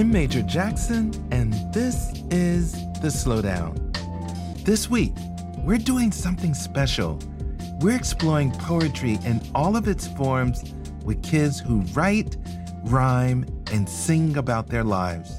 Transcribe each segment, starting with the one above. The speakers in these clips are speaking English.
I'm Major Jackson, and this is The Slowdown. This week, we're doing something special. We're exploring poetry in all of its forms with kids who write, rhyme, and sing about their lives.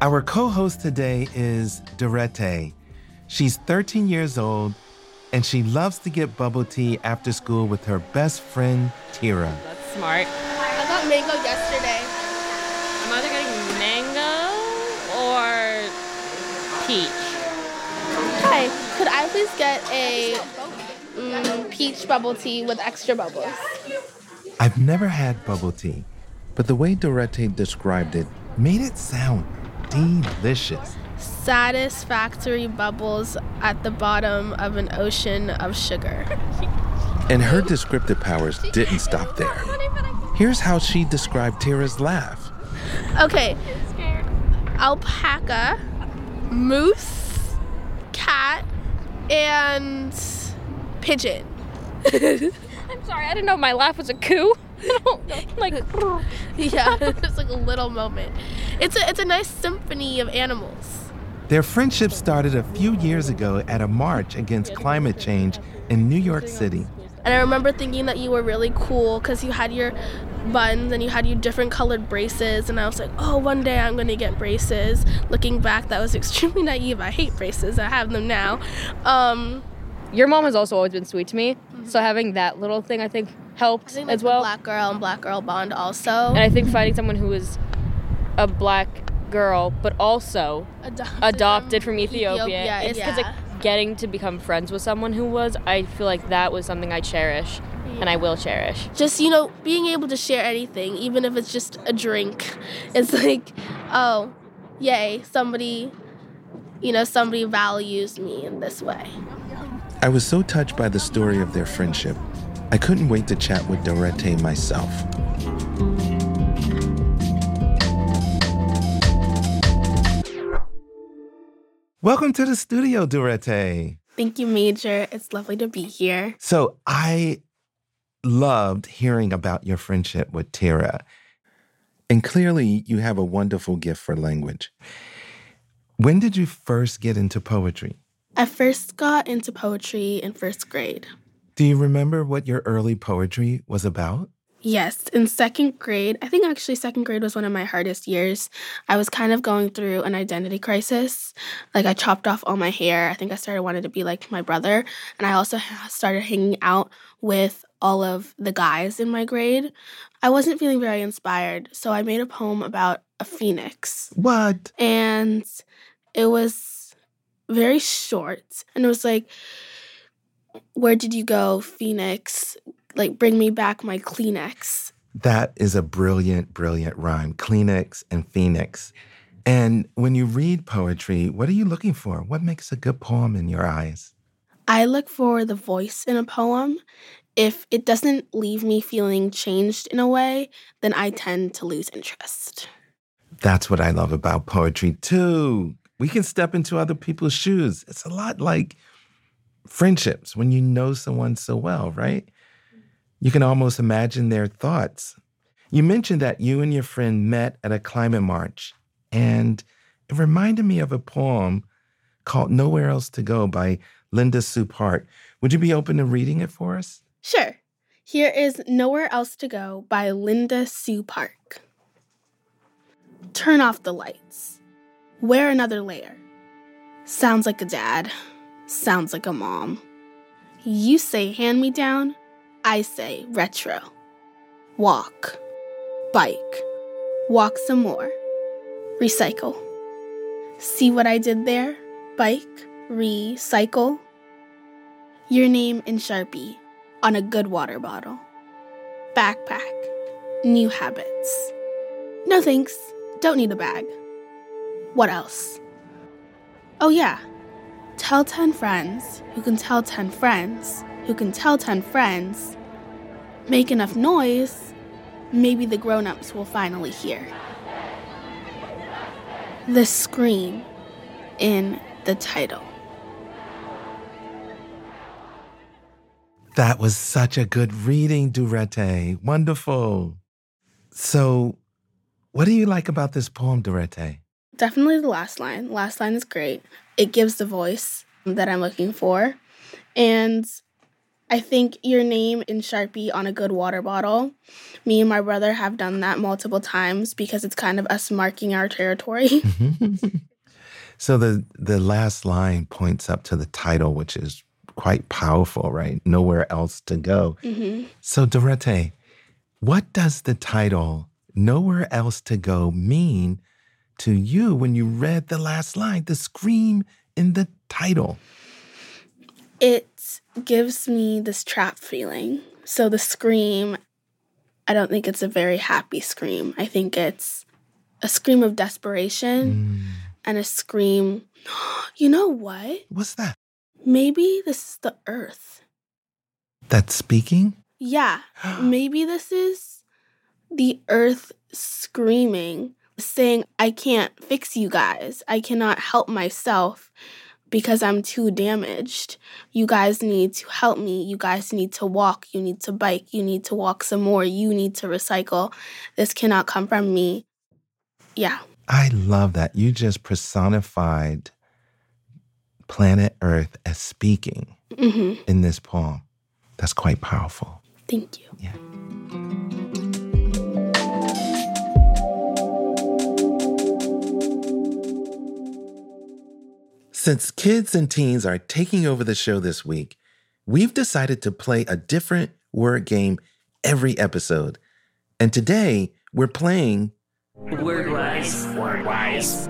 Our co host today is Durete. She's 13 years old, and she loves to get bubble tea after school with her best friend, Tira. That's smart. I got mango yesterday. I'm either getting mango or peach. Hi, could I please get a mm, peach bubble tea with extra bubbles? I've never had bubble tea, but the way Durete described it made it sound delicious. Satisfactory bubbles at the bottom of an ocean of sugar. And her descriptive powers didn't stop there. Here's how she described Tira's laugh. Okay, alpaca, moose, cat, and pigeon. I'm sorry, I didn't know my laugh was a coo. I. Like, Yeah, it's like a little moment. It's a it's a nice symphony of animals. Their friendship started a few years ago at a march against climate change in New York City. And I remember thinking that you were really cool because you had your buns and you had your different colored braces. And I was like, oh, one day I'm going to get braces. Looking back, that was extremely naive. I hate braces. I have them now. Um, your mom has also always been sweet to me, so having that little thing I think helped I think as well. black girl and black girl bond also. And I think finding someone who is a black girl, but also adopted, adopted from Ethiopia, Ethiopia, it's because yeah. like getting to become friends with someone who was. I feel like that was something I cherish, and I will cherish. just you know being able to share anything even if it's just a drink it's like oh yay somebody you know somebody values me in this way I was so touched by the story of their friendship. I couldn't wait to chat with Durete myself. Welcome to the studio, Durete. thank you major it's lovely to be here So I loved hearing about your friendship with Tara. And clearly you have a wonderful gift for language. When did you first get into poetry? i first got into poetry in first grade Do you remember what your early poetry was about? Yes, in second grade, I think actually second grade was one of my hardest years. I was kind of going through an identity crisis. Like I chopped off all my hair. I think I started wanting to be like my brother, and I also started hanging out with all of the guys in my grade. I wasn't feeling very inspired, so I made a poem about a phoenix. What? And it was very short. And it was like, Where did you go, Phoenix? Like, bring me back my Kleenex. That is a brilliant, brilliant rhyme. Kleenex and Phoenix. And when you read poetry, what are you looking for? What makes a good poem in your eyes? I look for the voice in a poem. If it doesn't leave me feeling changed in a way, then I tend to lose interest. That's what I love about poetry, too. We can step into other people's shoes. It's a lot like friendships when you know someone so well, right? You can almost imagine their thoughts. You mentioned that you and your friend met at a climate march, and it reminded me of a poem called Nowhere Else to Go by Linda Sue Park. Would you be open to reading it for us? Sure. Here is Nowhere Else to Go by Linda Sue Park. Turn off the lights. Wear another layer. Sounds like a dad. Sounds like a mom. You say hand me down. I say retro. Walk. Bike. Walk some more. Recycle. See what I did there? Bike. Recycle. Your name in Sharpie on a good water bottle. Backpack. New habits. No thanks. Don't need a bag. What else? Oh, yeah. Tell 10 friends who can tell 10 friends who can tell 10 friends. Make enough noise, maybe the grown ups will finally hear. The scream in the title. That was such a good reading, Durete. Wonderful. So, what do you like about this poem, Durete? Definitely the last line. Last line is great. It gives the voice that I'm looking for. And I think your name in Sharpie on a good water bottle. Me and my brother have done that multiple times because it's kind of us marking our territory. so the the last line points up to the title, which is quite powerful, right? Nowhere else to go. hmm So, Durete, what does the title Nowhere Else to Go mean to you when you read the last line, the scream in the title? It gives me this trap feeling. So the scream, I don't think it's a very happy scream. I think it's a scream of desperation Mm, and a scream. You know what? what's that? Maybe this is the earth. That's speaking? Yeah, maybe this is the earth screaming, saying, I can't fix you guys. I cannot help myself because I'm too damaged. You guys need to help me. You guys need to walk. You need to bike. You need to walk some more. You need to recycle. This cannot come from me. Yeah. I love that. You just personified planet Earth as speaking hmm in this poem. That's quite powerful. Thank you. Yeah. Since kids and teens are taking over the show this week, we've decided to play a different word game every episode. And today we're playing Wordwise. Wordwise.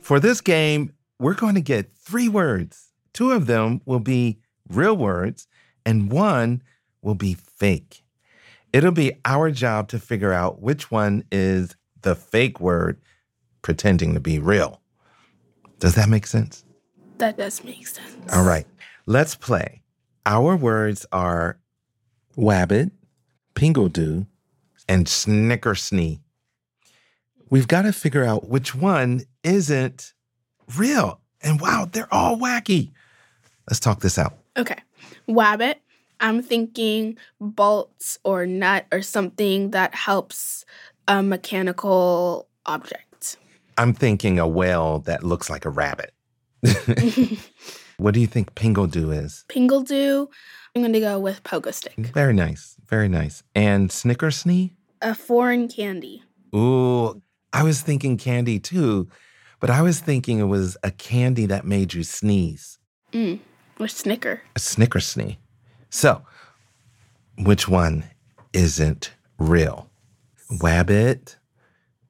For this game, we're going to get three words. Two of them will be real words, and one will be fake. It'll be our job to figure out which one is the fake word pretending to be real. Does that make sense? That does make sense. All right, let's play. Our words are wabbit, pingle-doo, and snickersnee. We've got to figure out which one isn't real. And wow, they're all wacky. Let's talk this out. Okay. Wabbit. I'm thinking bolts or nut or something that helps a mechanical object. I'm thinking a whale that looks like a rabbit. what do you think pingle-doo is? Pingle-doo. I'm going to go with pogo stick. Very nice. Very nice. And snickersnee? A foreign candy. Ooh, I was thinking candy too, but I was thinking it was a candy that made you sneeze. Mm. Or snicker. A snickersnee. So, which one isn't real? Wabbit,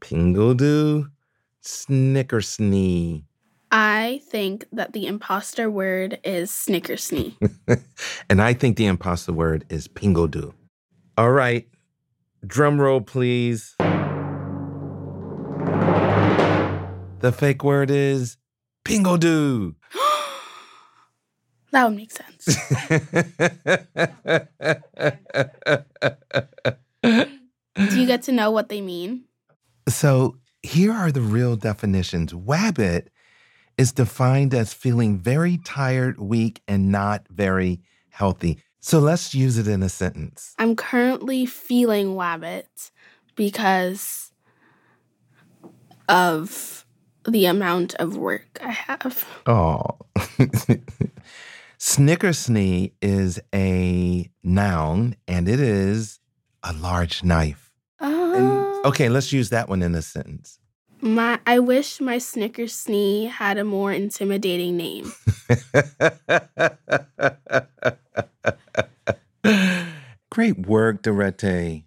pingle-doo, snickersnee. I think that the imposter word is snickersnee. and I think the imposter word is pingle-doo. All right, drum roll, please. The fake word is pingle-doo. that would make sense. Do you get to know what they mean? so here are the real definitions. Wabbit is defined as feeling very tired, weak, and not very healthy. So let's use it in a sentence. I'm currently feeling wabbit because of the amount of work I have. Oh. Snickersnee is a noun and it is a large knife. Uh, And- okay, let's use that one in a sentence. my, I wish my Snickersnee had a more intimidating name. Great work, Durete.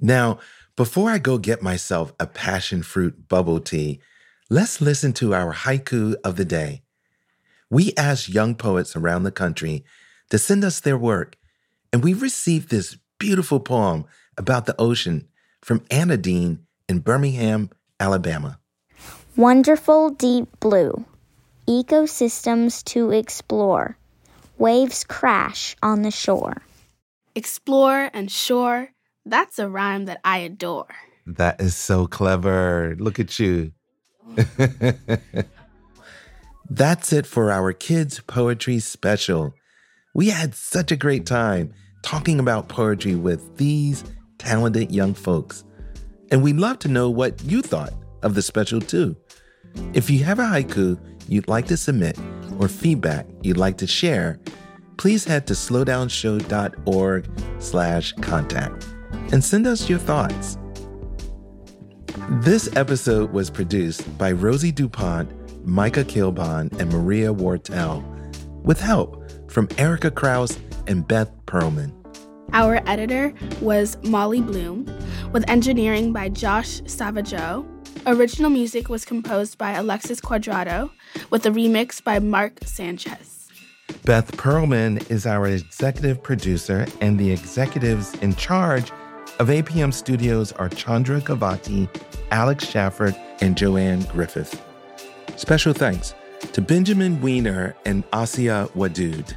Now, before I go get myself a passion fruit bubble tea, let's listen to our haiku of the day. We asked young poets around the country to send us their work, and we received this beautiful poem about the ocean from Anna Dean in Birmingham, Alabama. Wonderful deep blue. Ecosystems to explore. Waves crash on the shore. Explore and shore, that's a rhyme that I adore. That is so clever. Look at you. That's it for our Kids Poetry Special. We had such a great time talking about poetry with these talented young folks. And we'd love to know what you thought of the special too. If you have a haiku you'd like to submit or feedback you'd like to share, please head to slowdownshow.org slash contact and send us your thoughts. This episode was produced by Rosie DuPont, Micah Kilbon, and Maria Wurttele, with help from Erica Kraus and Beth Pearlman. Our editor was Molly Bloom, with engineering by Josh Savageau. Original music was composed by Alexis Cuadrado, with a remix by Mark Sanchez. Beth Pearlman is our executive producer, and the executives in charge of APM Studios are Chandra Kavati, Alex Schaffert, and Joanne Griffith. Special thanks to Benjamin Weiner and Asia Wadud.